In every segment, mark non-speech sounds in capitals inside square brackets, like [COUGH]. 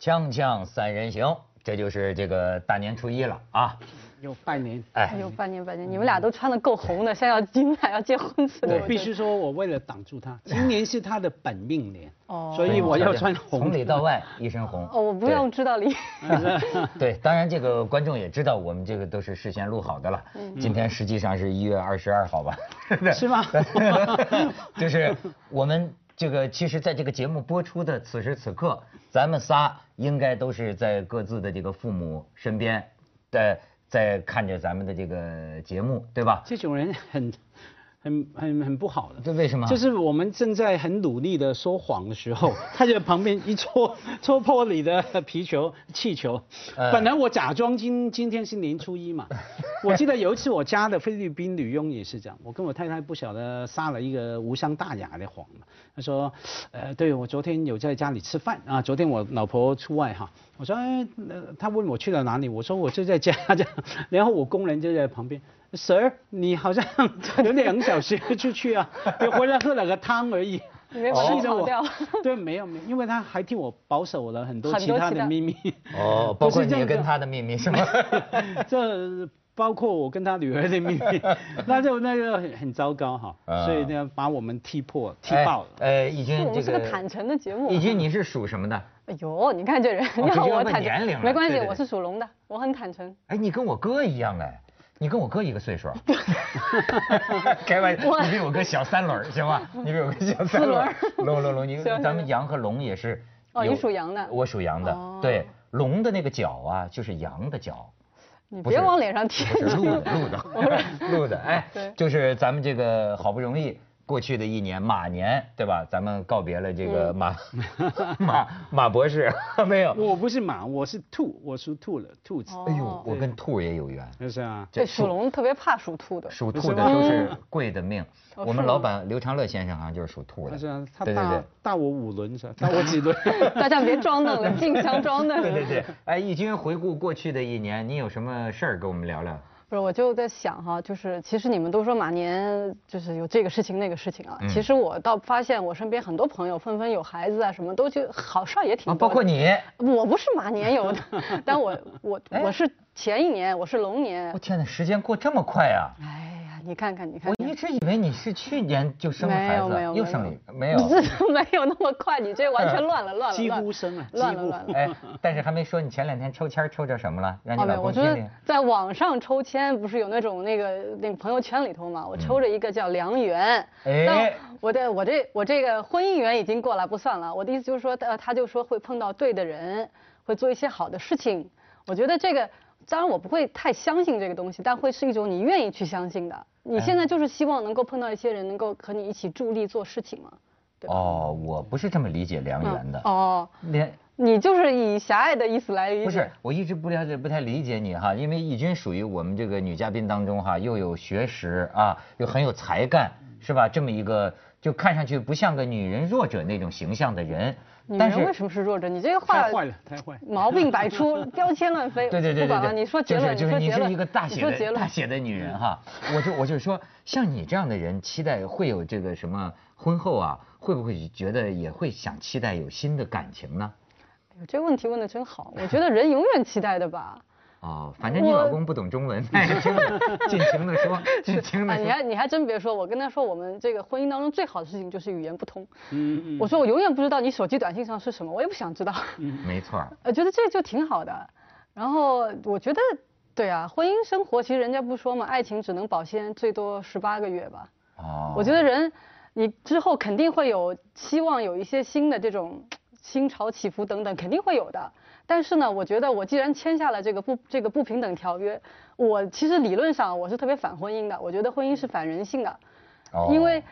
锵锵三人行，这就是这个大年初一了啊！有半年，哎有半年半年，你们俩都穿的够红的，像要今晚要结婚似的。我必须说，我为了挡住他，今年是他的本命年，哦，所以我要穿红。从里到外一身红。哦，我不用知道你。[LAUGHS] 对，当然这个观众也知道，我们这个都是事先录好的了。今天实际上是一月二十二号吧？是吗？[LAUGHS] 就是我们。这个其实，在这个节目播出的此时此刻，咱们仨应该都是在各自的这个父母身边，在在看着咱们的这个节目，对吧？这种人很。很很很不好的，这为什么？就是我们正在很努力的说谎的时候，他就旁边一戳戳破你的皮球气球。本来我假装今今天是年初一嘛，我记得有一次我家的菲律宾女佣也是这样，我跟我太太不晓得撒了一个无伤大雅的谎嘛。她说，呃，对我昨天有在家里吃饭啊，昨天我老婆出外哈，我说，哎，他问我去了哪里，我说我就在家这样，然后我工人就在旁边。Sir，你好像有两个小时出去啊，[LAUGHS] 就回来喝了个汤而已。气着我。[LAUGHS] 对，没有没有，因为他还替我保守了很多其他的秘密。哦，[LAUGHS] 包括你跟他的秘密是吗？这包括我跟他女儿的秘密，那就那个很很糟糕哈。所以呢，把我们踢破、踢爆了。呃，已经这个。是个坦诚的节目。已经你是属什么的？哎呦，你看这人，你好，我坦诚。没关系，我是属龙的，我很坦诚。哎，你跟我哥一样哎。你跟我哥一个岁数，[LAUGHS] 开玩笑，你比我哥小三轮，行吗？[LAUGHS] 你比我哥小三轮。[LAUGHS] 龙龙龙，你咱们羊和龙也是。哦，你属羊的。我属羊的，对，龙的那个角啊，就是羊的角。你别往脸上贴。不是鹿的，鹿的，鹿的，哎，就是咱们这个好不容易。过去的一年马年，对吧？咱们告别了这个马 [LAUGHS] 马马博士，[LAUGHS] 没有。我不是马，我是兔，我属兔了，兔子。哎呦，我跟兔也有缘。就是啊。这属龙特别怕属兔的。属兔的都是贵的命。我们老板刘长乐先生好像就是属兔的。是啊，他大大我五轮是吧？大我几轮？[LAUGHS] 大家别装嫩了，竞相装嫩。对对对。哎，义军回顾过去的一年，你有什么事儿跟我们聊聊？不是，我就在想哈，就是其实你们都说马年就是有这个事情那个事情啊，其实我倒发现我身边很多朋友纷纷有孩子啊，什么都就好事儿也挺多。包括你。我不是马年有的，[LAUGHS] 但我我我是前一年我是龙年。我天哪，时间过这么快啊！哎。你看看，你看，我一直以为你是去年就生了孩子，又生了，没有，[LAUGHS] 没有那么快，你这完全乱了，乱了，几乎生了，乱了，乱了。哎，但是还没说你前两天抽签抽着什么了，让你老公听听。在网上抽签不是有那种那个那个朋友圈里头嘛，我抽着一个叫良缘，哎，我的我这我这个婚姻缘已经过了，不算了。我的意思就是说，呃，他就说会碰到对的人，会做一些好的事情。我觉得这个。当然我不会太相信这个东西，但会是一种你愿意去相信的。你现在就是希望能够碰到一些人，能够和你一起助力做事情嘛？哦，我不是这么理解良缘的。哦，连你就是以狭隘的意思来理解。不是，我一直不了解、不太理解你哈，因为义军属于我们这个女嘉宾当中哈，又有学识啊，又很有才干，是吧？这么一个就看上去不像个女人弱者那种形象的人。女人为什么是弱者？你这个话太坏了，太坏，毛病百出，[LAUGHS] 标签乱飞。对对对对对，你说结论，就是你是一个大写的大写的女人哈。我就我就说，像你这样的人，期待会有这个什么婚后啊，会不会觉得也会想期待有新的感情呢？哎呦，这个问题问的真好，我觉得人永远期待的吧。哦，反正你老公不懂中文，尽情的说，尽情的说。你还你还真别说，我跟他说，我们这个婚姻当中最好的事情就是语言不通。嗯嗯。我说我永远不知道你手机短信上是什么，我也不想知道。嗯，没错。呃，觉得这就挺好的。然后我觉得，对啊，婚姻生活其实人家不说嘛，爱情只能保鲜最多十八个月吧。哦。我觉得人，你之后肯定会有希望有一些新的这种 [TSK] 心潮起伏等等，肯定会有的。但是呢，我觉得我既然签下了这个不这个不平等条约，我其实理论上我是特别反婚姻的。我觉得婚姻是反人性的，因为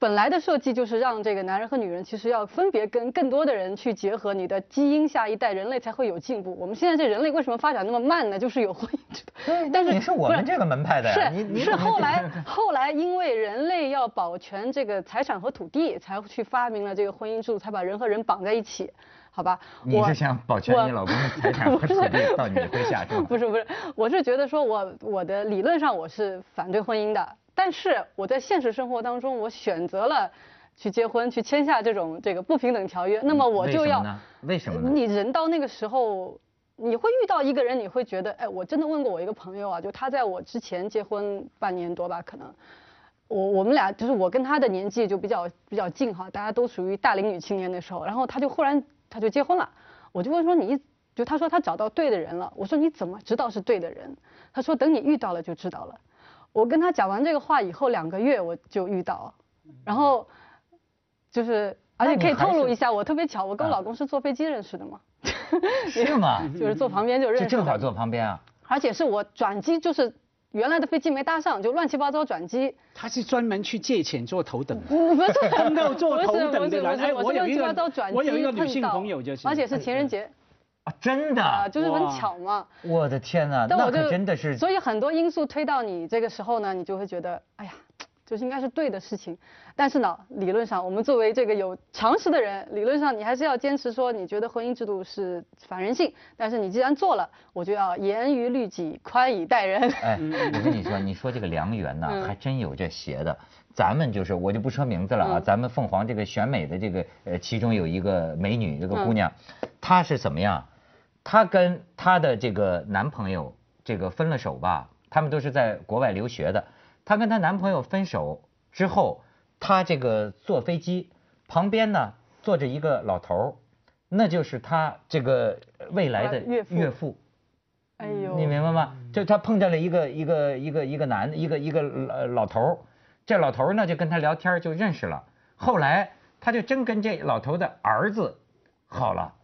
本来的设计就是让这个男人和女人其实要分别跟更多的人去结合，你的基因下一代人类才会有进步。我们现在这人类为什么发展那么慢呢？就是有婚姻制度。但是你是我们这个门派的呀。是是后来 [LAUGHS] 后来因为人类要保全这个财产和土地，才去发明了这个婚姻制度，才把人和人绑在一起。好吧，你是想保全你老公的财产和土地到你的麾下是吗？不是不是，我是觉得说我我的理论上我是反对婚姻的，但是我在现实生活当中我选择了去结婚，去签下这种这个不平等条约，那么我就要为什么呢？你人到那个时候，你会遇到一个人，你会觉得，哎，我真的问过我一个朋友啊，就他在我之前结婚半年多吧，可能，我我们俩就是我跟他的年纪就比较比较近哈，大家都属于大龄女青年的时候，然后他就忽然他就结婚了，我就问说你，就他说他找到对的人了，我说你怎么知道是对的人？他说等你遇到了就知道了。我跟他讲完这个话以后两个月我就遇到，然后。就是，而且可以透露一下，我特别巧，我跟我老公是坐飞机认识的嘛。[LAUGHS] 是吗？[LAUGHS] 就是坐旁边就认识。就正好坐旁边啊。而且是我转机，就是原来的飞机没搭上，就乱七八糟转机。他是专门去借钱坐头等。不是，碰到坐头等的人，我有一个我有一个女性朋友就是，而且是情人节。啊，真的。就是很巧嘛。我的天呐，那可真的是。所以很多因素推到你这个时候呢，你就会觉得，哎呀。就是应该是对的事情，但是呢，理论上我们作为这个有常识的人，理论上你还是要坚持说，你觉得婚姻制度是反人性，但是你既然做了，我就要严于律己，宽以待人。哎，[LAUGHS] 我跟你说，你说这个良缘呢，还真有这邪的。咱们就是我就不说名字了啊，咱们凤凰这个选美的这个呃，其中有一个美女，这个姑娘，她是怎么样？她跟她的这个男朋友这个分了手吧，他们都是在国外留学的。她跟她男朋友分手之后，她这个坐飞机旁边呢坐着一个老头儿，那就是她这个未来的岳父。哎呦，你明白吗？就她碰见了一个一个一个一个男一个一个老老头儿，这老头儿呢就跟她聊天就认识了，后来她就真跟这老头的儿子好了。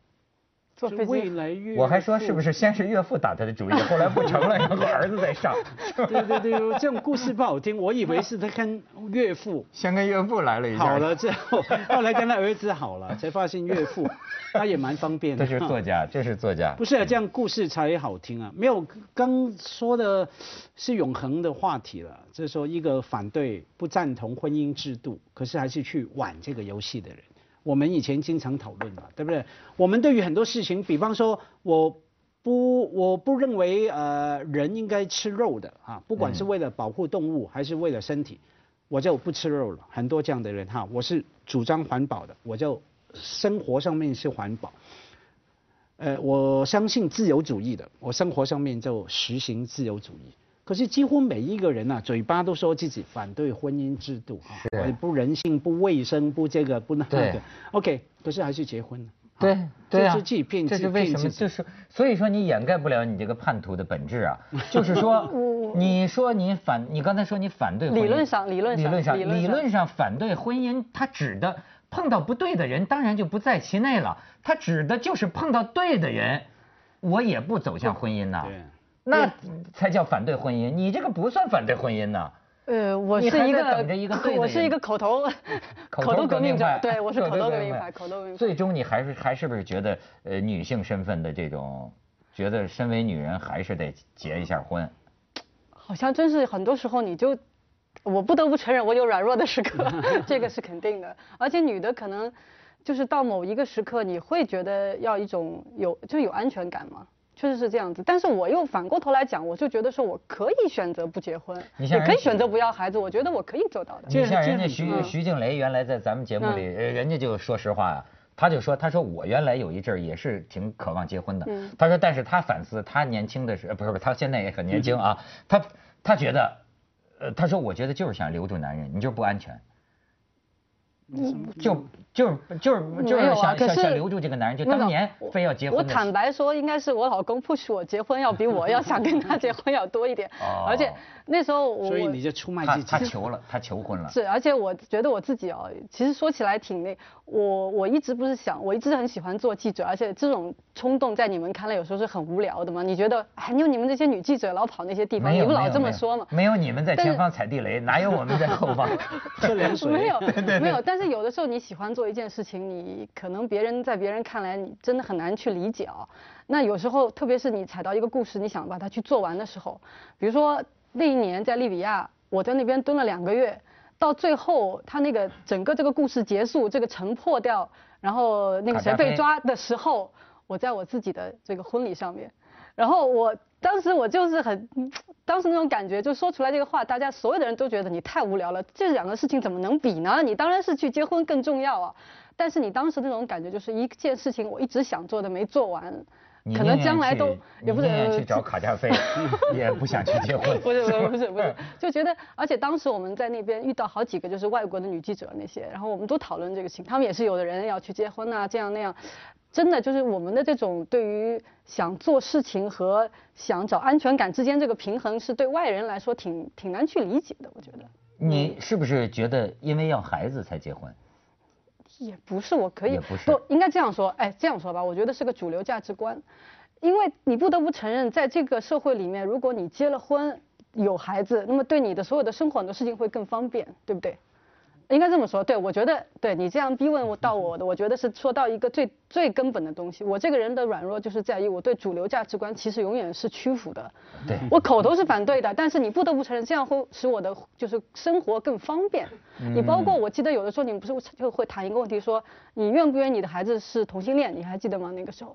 坐飞机，我还说是不是先是岳父打他的主意，[LAUGHS] 后来不成了，然后儿子再上。[LAUGHS] 对对对，这种故事不好听，我以为是他跟岳父 [LAUGHS] 先跟岳父来了一下，好了之后，后来跟他儿子好了，才发现岳父他也蛮方便的。这是作家，这是作家。不是这样故事才好听啊，没有刚说的是永恒的话题了，就是说一个反对不赞同婚姻制度，可是还是去玩这个游戏的人。我们以前经常讨论嘛，对不对？我们对于很多事情，比方说，我不我不认为呃人应该吃肉的啊，不管是为了保护动物还是为了身体，我就不吃肉了。很多这样的人哈，我是主张环保的，我就生活上面是环保。呃，我相信自由主义的，我生活上面就实行自由主义。可是几乎每一个人呐，嘴巴都说自己反对婚姻制度啊，不人性、不卫生、不这个、不那个。OK，可是还是结婚了。对对啊，这是为什么？就是所以说你掩盖不了你这个叛徒的本质啊。[LAUGHS] 就是说，你说你反，你刚才说你反对婚姻。理论上，理论上，理论上，理论上反对婚姻，它指的碰到不对的人，当然就不在其内了。它指的就是碰到对的人，我也不走向婚姻呐。那才叫反对婚姻，你这个不算反对婚姻呢。呃，我是一个等着一个，我是一个口头口头 [LAUGHS] 革命者，对，我是口头革命派，口头革命。最终你还是还是不是觉得呃女性身份的这种，觉得身为女人还是得结一下婚？好像真是很多时候你就，我不得不承认我有软弱的时刻，[LAUGHS] 这个是肯定的。而且女的可能就是到某一个时刻，你会觉得要一种有就有安全感嘛。确实是这样子，但是我又反过头来讲，我就觉得说我可以选择不结婚，也可以选择不要孩子，我觉得我可以做到的。就像人家徐徐静蕾原来在咱们节目里，人家就说实话呀，他就说，他说我原来有一阵儿也是挺渴望结婚的，他说，但是他反思他年轻的时候，不是不是，他现在也很年轻啊，[LAUGHS] 他他觉得，呃，他说我觉得就是想留住男人，你就是不安全。嗯，就就是就是就是想想想留住这个男人，就当年非要结婚。我坦白说，应该是我老公 push 我结婚，要比我要想跟他结婚要多一点。[LAUGHS] 哦。而且那时候我。所以你就出卖自己。他求了，他求婚了。是，而且我觉得我自己哦，其实说起来挺那，我我一直不是想，我一直很喜欢做记者，而且这种冲动在你们看来有时候是很无聊的嘛？你觉得，哎，有你们这些女记者老跑那些地方，你不老这么说嘛？没有你们在前方踩地雷，哪有我们在后方喝凉水？没有，没有。但是有的时候你喜欢做一件事情，你可能别人在别人看来你真的很难去理解哦。那有时候，特别是你踩到一个故事，你想把它去做完的时候，比如说。那一年在利比亚，我在那边蹲了两个月，到最后他那个整个这个故事结束，这个城破掉，然后那个谁被抓的时候，我在我自己的这个婚礼上面，然后我当时我就是很，当时那种感觉，就说出来这个话，大家所有的人都觉得你太无聊了，这两个事情怎么能比呢？你当然是去结婚更重要啊。但是你当时那种感觉，就是一件事情我一直想做的没做完。可能将来都也不愿意去 [LAUGHS] 找卡加菲，[LAUGHS] 也不想去结婚。[LAUGHS] 不是不是不是不是，就觉得，而且当时我们在那边遇到好几个就是外国的女记者那些，然后我们都讨论这个情，他们也是有的人要去结婚啊，这样那样，真的就是我们的这种对于想做事情和想找安全感之间这个平衡，是对外人来说挺挺难去理解的，我觉得。你是不是觉得因为要孩子才结婚？也不是，我可以不不应该这样说，哎，这样说吧，我觉得是个主流价值观，因为你不得不承认，在这个社会里面，如果你结了婚有孩子，那么对你的所有的生活很多事情会更方便，对不对？应该这么说，对我觉得，对你这样逼问我到我的，我觉得是说到一个最最根本的东西。我这个人的软弱就是在于我对主流价值观其实永远是屈服的。对，我口头是反对的，但是你不得不承认，这样会使我的就是生活更方便。你包括我记得有的时候你们不是就会谈一个问题，说你愿不愿意你的孩子是同性恋？你还记得吗？那个时候，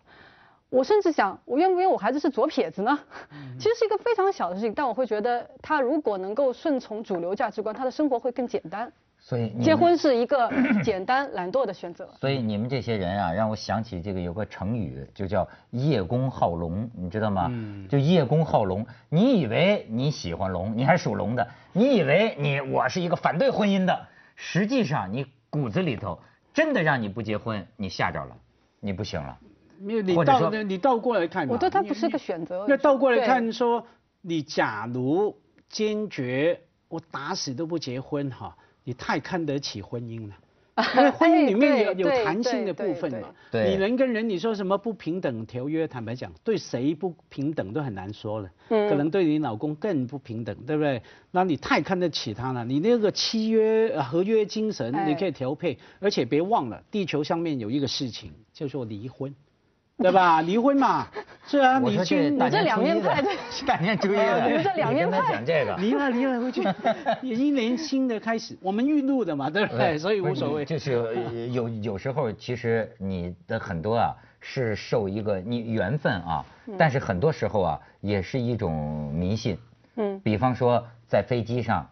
我甚至想，我愿不愿意我孩子是左撇子呢？[LAUGHS] 其实是一个非常小的事情，但我会觉得他如果能够顺从主流价值观，他的生活会更简单。所以结婚是一个 [CLEARS THROAT] 简单懒惰的选择。所以你们这些人啊，让我想起这个有个成语，就叫叶公好龙，你知道吗？嗯。就叶公好龙，你以为你喜欢龙，你还属龙的，你以为你我是一个反对婚姻的，实际上你骨子里头真的让你不结婚，你吓着了，你不行了。没有，你倒你倒过来看。我觉得它不是个选择。那倒过来看，说你假如坚决我打死都不结婚哈。你太看得起婚姻了，[LAUGHS] 因为婚姻里面有有弹性的部分嘛。你人跟人，你说什么不平等条约？坦白讲，对谁不平等都很难说了。嗯。可能对你老公更不平等，对不对？那你太看得起他了。你那个契约合约精神，你可以调配，而且别忘了，地球上面有一个事情叫做离婚。[LAUGHS] 对吧？离婚嘛，是啊，你去你这两面派的，[LAUGHS] 大年初一的，[LAUGHS] 你们这两面派讲这个，离了离了回去，一年新的开始，我们预录的嘛，对不对？所以无所谓。就是有有时候，其实你的很多啊，是受一个你缘分啊，但是很多时候啊，也是一种迷信。嗯。比方说，在飞机上。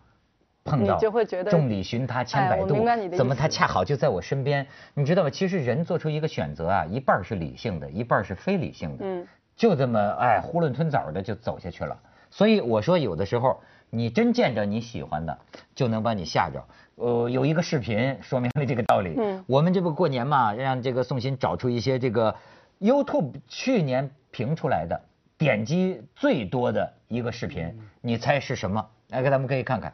碰到就会觉得众里寻他千百度，怎么他恰好就在我身边？你知道吗？其实人做出一个选择啊，一半是理性的，一半是非理性的。嗯，就这么哎囫囵吞枣的就走下去了。所以我说，有的时候你真见着你喜欢的，就能把你吓着。呃，有一个视频说明了这个道理。嗯，我们这不过年嘛，让这个宋鑫找出一些这个 YouTube 去年评出来的点击最多的一个视频，你猜是什么？来，给咱们可以看看。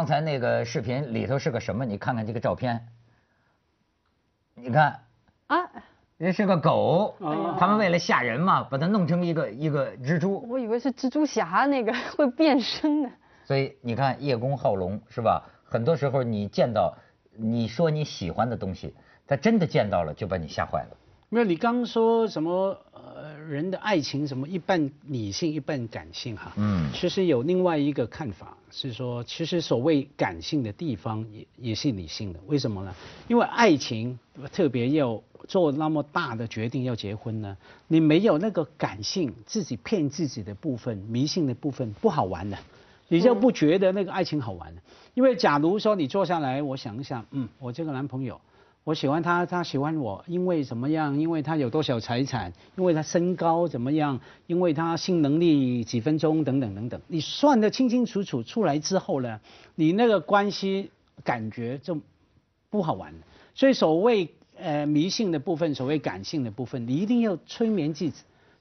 刚才那个视频里头是个什么？你看看这个照片，你看啊，这是个狗，他们为了吓人嘛，把它弄成一个一个蜘蛛。我以为是蜘蛛侠那个 [LAUGHS] 会变身的。所以你看叶公好龙是吧？很多时候你见到你说你喜欢的东西，他真的见到了就把你吓坏了。没有，你刚说什么？人的爱情什么一半理性一半感性哈，嗯，其实有另外一个看法是说，其实所谓感性的地方也也是理性的，为什么呢？因为爱情特别要做那么大的决定要结婚呢，你没有那个感性自己骗自己的部分，迷信的部分不好玩的，你就不觉得那个爱情好玩因为假如说你坐下来，我想一想，嗯，我这个男朋友。我喜欢他，他喜欢我，因为怎么样？因为他有多少财产？因为他身高怎么样？因为他性能力几分钟等等等等。你算得清清楚楚出来之后呢，你那个关系感觉就不好玩。所以所谓呃迷信的部分，所谓感性的部分，你一定要催眠自己。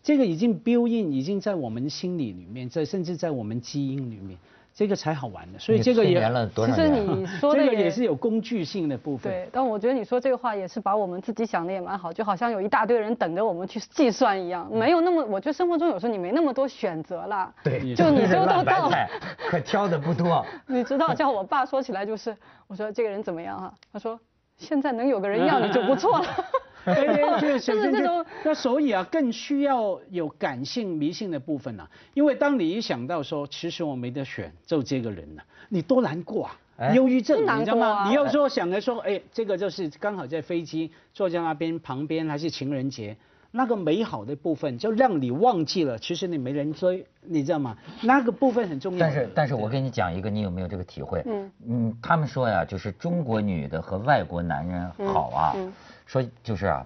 这个已经 build in，已经在我们心理里面，在甚至在我们基因里面。这个才好玩的，所以这个也其实你说的也是有工具性的部分。对，但我觉得你说这个话也是把我们自己想的也蛮好，就好像有一大堆人等着我们去计算一样，没有那么，我觉得生活中有时候你没那么多选择了。对，就你就都到了，可挑的不多。[LAUGHS] 你知道，像我爸说起来就是，我说这个人怎么样哈？他说现在能有个人要你就不错了。对对，就是这种。那所以啊，更需要有感性迷信的部分呢。因为当你一想到说，其实我没得选，就这个人了，你多难过啊，忧郁症，你知道吗？你要说想着说，哎，这个就是刚好在飞机坐在那边旁边，还是情人节，那个美好的部分就让你忘记了，其实你没人追，你知道吗？那个部分很重要。但是，但是我跟你讲一个，你有没有这个体会？嗯嗯，他们说呀，就是中国女的和外国男人好啊。说就是啊，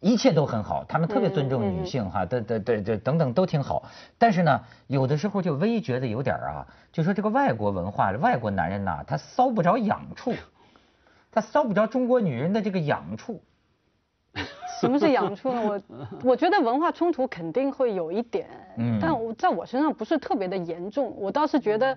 一切都很好，他们特别尊重女性哈，对对对对，等等都挺好。但是呢，有的时候就微觉得有点啊，就说这个外国文化，外国男人呐，他搔不着痒处，他搔不着中国女人的这个痒处。什么是痒处呢？我 [LAUGHS] 我觉得文化冲突肯定会有一点，嗯，但在我身上不是特别的严重。我倒是觉得，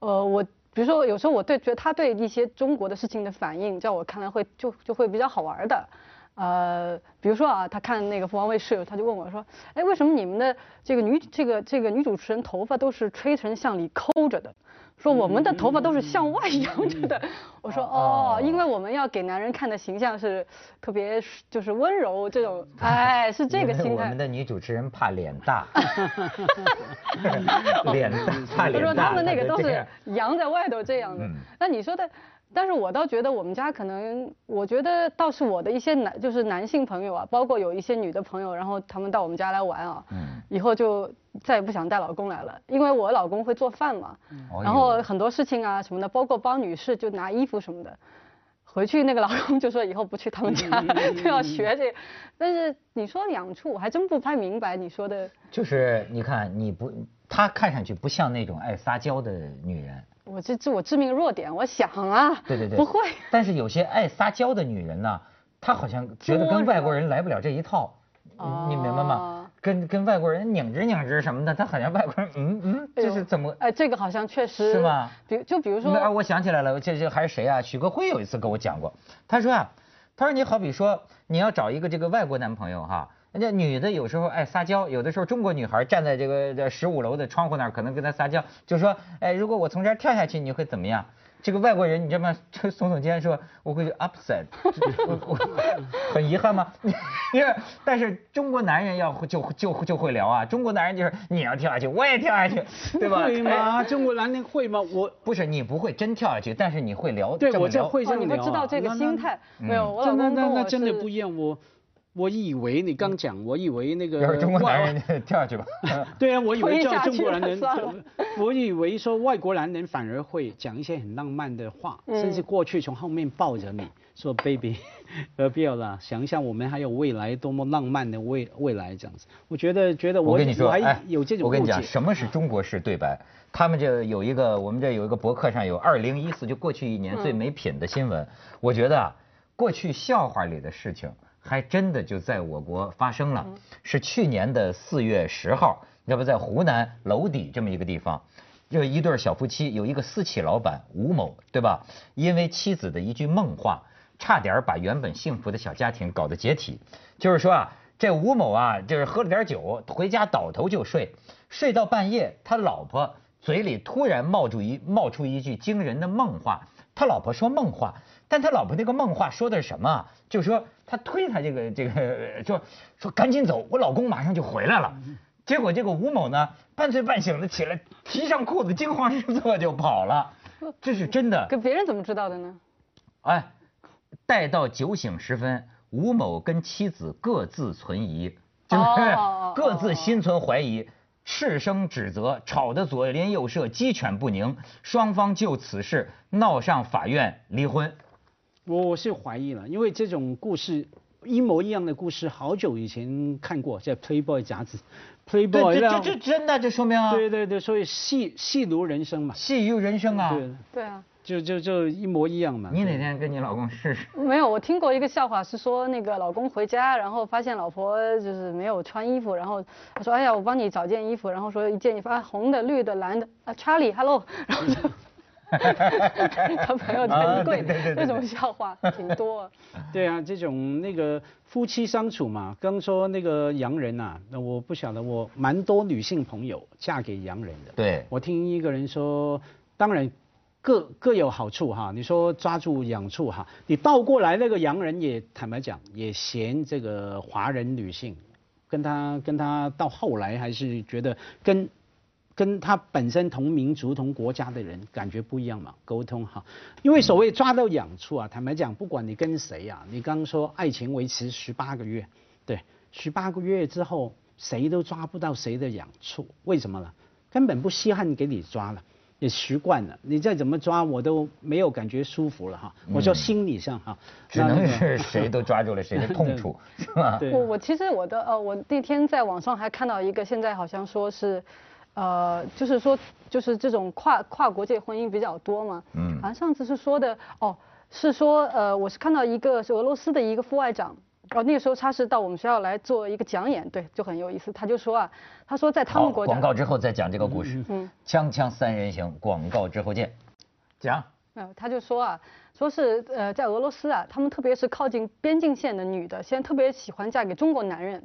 呃，我。比如说，有时候我对觉得他对一些中国的事情的反应，在我看来会就就会比较好玩的，呃，比如说啊，他看那个凤凰卫视，他就问我说，哎，为什么你们的这个女这个这个女主持人头发都是吹成向里抠着的？说我们的头发都是向外扬着的，[LAUGHS] 我说哦，因为我们要给男人看的形象是特别就是温柔这种，[LAUGHS] 哎，是这个心态。我们的女主持人怕脸大，[LAUGHS] 脸大怕脸大。他说他们那个都是扬在外头这样的，那你说的。但是我倒觉得我们家可能，我觉得倒是我的一些男，就是男性朋友啊，包括有一些女的朋友，然后他们到我们家来玩啊，嗯。以后就再也不想带老公来了，因为我老公会做饭嘛，然后很多事情啊什么的，包括帮女士就拿衣服什么的，回去那个老公就说以后不去他们家，[LAUGHS] 就要学这，但是你说两处我还真不太明白你说的，就是你看你不，她看上去不像那种爱撒娇的女人。我这这我致命弱点，我想啊，对对对，不会。[LAUGHS] 但是有些爱撒娇的女人呢，她好像觉得跟外国人来不了这一套，你明白吗？跟跟外国人拧着拧着什么的，她好像外国人，嗯嗯，这是怎么？哎，这个好像确实是吗？比就比如说，哎我想起来了，这这还是谁啊？许戈辉有一次跟我讲过，他说啊，他说你好比说你要找一个这个外国男朋友哈。人家女的有时候爱撒娇，有的时候中国女孩站在这个十五楼的窗户那儿，可能跟他撒娇，就说，哎，如果我从这儿跳下去，你会怎么样？这个外国人，你这么耸耸肩说，我会 upset，[LAUGHS] 很遗憾吗？[LAUGHS] 因为但是中国男人要就就就会聊啊，中国男人就是你要跳下去，我也跳下去，对吧？[LAUGHS] 会吗？中国男人会吗？我不是你不会真跳下去，但是你会聊，对我这会这么聊，你会知道这个心态，没有，我老公跟我真的不一样，我。我以为你刚讲，我以为那个中国男人跳下去吧。[LAUGHS] 对啊，我以为叫中国男人，[LAUGHS] 我以为说外国男人反而会讲一些很浪漫的话，甚至过去从后面抱着你说 baby，[LAUGHS] 何必要啦？想一下我们还有未来多么浪漫的未未来这样子。我觉得觉得我跟你说，哎，有这种我跟你讲，什么是中国式对白？他们这有一个，我们这有一个博客上有二零一四就过去一年最没品的新闻。我觉得啊，过去笑话里的事情。还真的就在我国发生了，是去年的四月十号，要不在湖南娄底这么一个地方，就一对小夫妻，有一个私企老板吴某，对吧？因为妻子的一句梦话，差点把原本幸福的小家庭搞得解体。就是说啊，这吴某啊，就是喝了点酒，回家倒头就睡，睡到半夜，他老婆嘴里突然冒出一冒出一句惊人的梦话，他老婆说梦话。但他老婆那个梦话说的是什么？就是说他推他这个这个说说赶紧走，我老公马上就回来了。结果这个吴某呢半睡半醒的起来，提上裤子惊慌失措就跑了。这是真的。可别人怎么知道的呢？哎，待到酒醒时分，吴某跟妻子各自存疑，就是各自心存怀疑。赤声指责，吵得左邻右舍鸡犬不宁，双方就此事闹上法院离婚。我我是怀疑了，因为这种故事一模一样的故事，好久以前看过，在 Playboy 杂志，Playboy 这这这真的，这说明啊，对对对，所以戏戏如人生嘛，戏如人生啊，对对啊。就就就一模一样嘛。你哪天跟你老公试试？没有，我听过一个笑话，是说那个老公回家，然后发现老婆就是没有穿衣服，然后他说：“哎呀，我帮你找件衣服。”然后说一件衣服啊，红的、绿的、蓝的啊，Charlie，Hello，然后就 [LAUGHS] 他朋友在柜，这种笑话挺多。[LAUGHS] 对啊，这种那个夫妻相处嘛，刚说那个洋人呐，那我不晓得，我蛮多女性朋友嫁给洋人的。对，我听一个人说，当然。各各有好处哈，你说抓住痒处哈，你倒过来那个洋人也坦白讲也嫌这个华人女性，跟他跟他到后来还是觉得跟跟他本身同民族同国家的人感觉不一样嘛，沟通哈，因为所谓抓到痒处啊，坦白讲不管你跟谁啊，你刚说爱情维持十八个月，对，十八个月之后谁都抓不到谁的痒处，为什么呢？根本不稀罕给你抓了。也习惯了，你再怎么抓我都没有感觉舒服了哈。我说心理上哈，只能是谁都抓住了谁的痛处，是吧？我我其实我的呃，我那天在网上还看到一个，现在好像说是，呃，就是说就是这种跨跨国界婚姻比较多嘛。嗯。好像上次是说的哦，是说呃，我是看到一个是俄罗斯的一个副外长。哦，那个时候他是到我们学校来做一个讲演，对，就很有意思。他就说啊，他说在他们国家，广告之后再讲这个故事。嗯，锵锵三人行，广告之后见。讲。嗯，他就说啊，说是呃，在俄罗斯啊，他们特别是靠近边境线的女的，现在特别喜欢嫁给中国男人，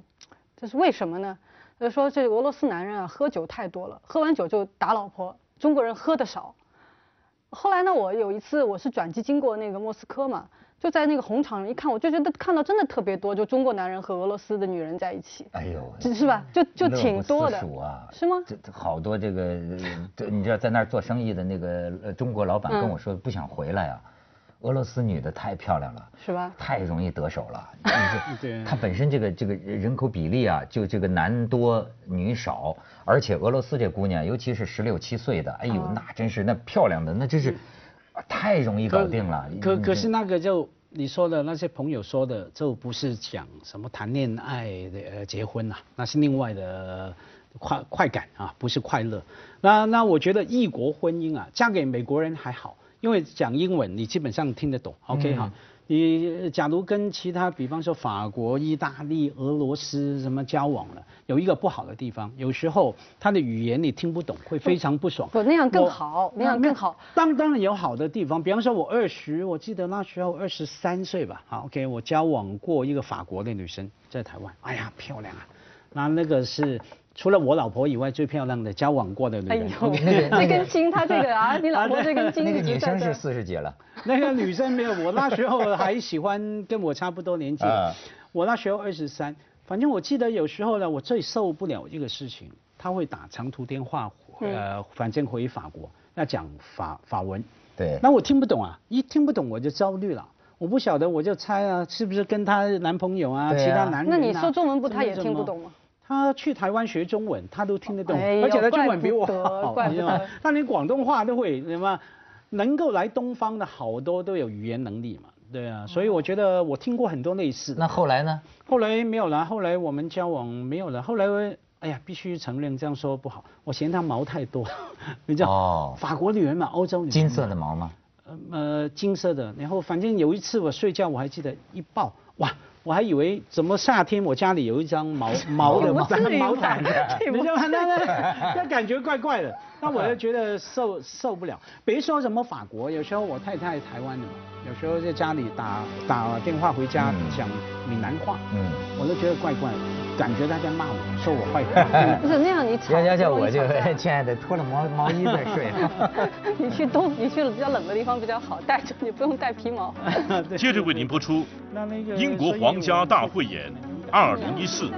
这是为什么呢？就说这俄罗斯男人啊，喝酒太多了，喝完酒就打老婆，中国人喝的少。后来呢，我有一次我是转机经过那个莫斯科嘛。就在那个红场上一看，我就觉得看到真的特别多，就中国男人和俄罗斯的女人在一起。哎呦，是吧？就就挺多的。是吗？这好多这个，这你知道在那儿做生意的那个呃中国老板跟我说不想回来啊，俄罗斯女的太漂亮了，是吧？太容易得手了。[LAUGHS] 对。他本身这个这个人口比例啊，就这个男多女少，而且俄罗斯这姑娘，尤其是十六七岁的，哎呦，那真是那漂亮的，那真是。太容易搞定了。可可是那个就你说的那些朋友说的，就不是讲什么谈恋爱的呃结婚呐，那是另外的快快感啊，不是快乐。那那我觉得异国婚姻啊，嫁给美国人还好，因为讲英文你基本上听得懂。OK 哈。你假如跟其他，比方说法国、意大利、俄罗斯什么交往了，有一个不好的地方，有时候他的语言你听不懂，会非常不爽。不，那样更好，那样更好。当当然有好的地方，比方说我二十，我记得那时候二十三岁吧，好，OK，我交往过一个法国的女生，在台湾，哎呀，漂亮啊，那那个是。除了我老婆以外，最漂亮的交往过的女人。哎呦，[LAUGHS] 这根筋，他这个啊，[LAUGHS] 你老婆这根筋。那个女生是四十几了。那个女生没有，我那时候还喜欢跟我差不多年纪。我那时候二十三，反正我记得有时候呢，我最受不了一个事情，他会打长途电话，呃，反正回法国要讲法法文。对。那我听不懂啊，一听不懂我就焦虑了。我不晓得，我就猜啊，是不是跟她男朋友啊，其他男人？那你说中文不，她也听不懂吗？他去台湾学中文，他都听得懂，而且他中文比我好，你知道吗？他连广东话都会，什么能够来东方的好多都有语言能力嘛，对啊，所以我觉得我听过很多类似。那后来呢？后来没有了，后来我们交往没有了，后来哎呀，必须承认这样说不好，我嫌他毛太多，[LAUGHS] 你知道？哦。法国女人嘛，欧洲女人。金色的毛吗？呃呃，金色的，然后反正有一次我睡觉，我还记得一抱，哇！我还以为怎么夏天我家里有一张毛毛的毛毛毯，[LAUGHS] 你知道吗？那那那感觉怪怪的，那我就觉得受受不了。别说什么法国，有时候我太太台湾的嘛，有时候在家里打打电话回家讲闽南话，嗯，我都觉得怪怪的。感觉他在骂我，说我坏话。[LAUGHS] 不是那样，你吵。要叫我就，[LAUGHS] 亲爱的，脱了毛毛衣再睡。[LAUGHS] 你去东，你去比较冷的地方比较好，带着你不用带皮毛。接着为您播出《英国皇家大汇演》二零一四。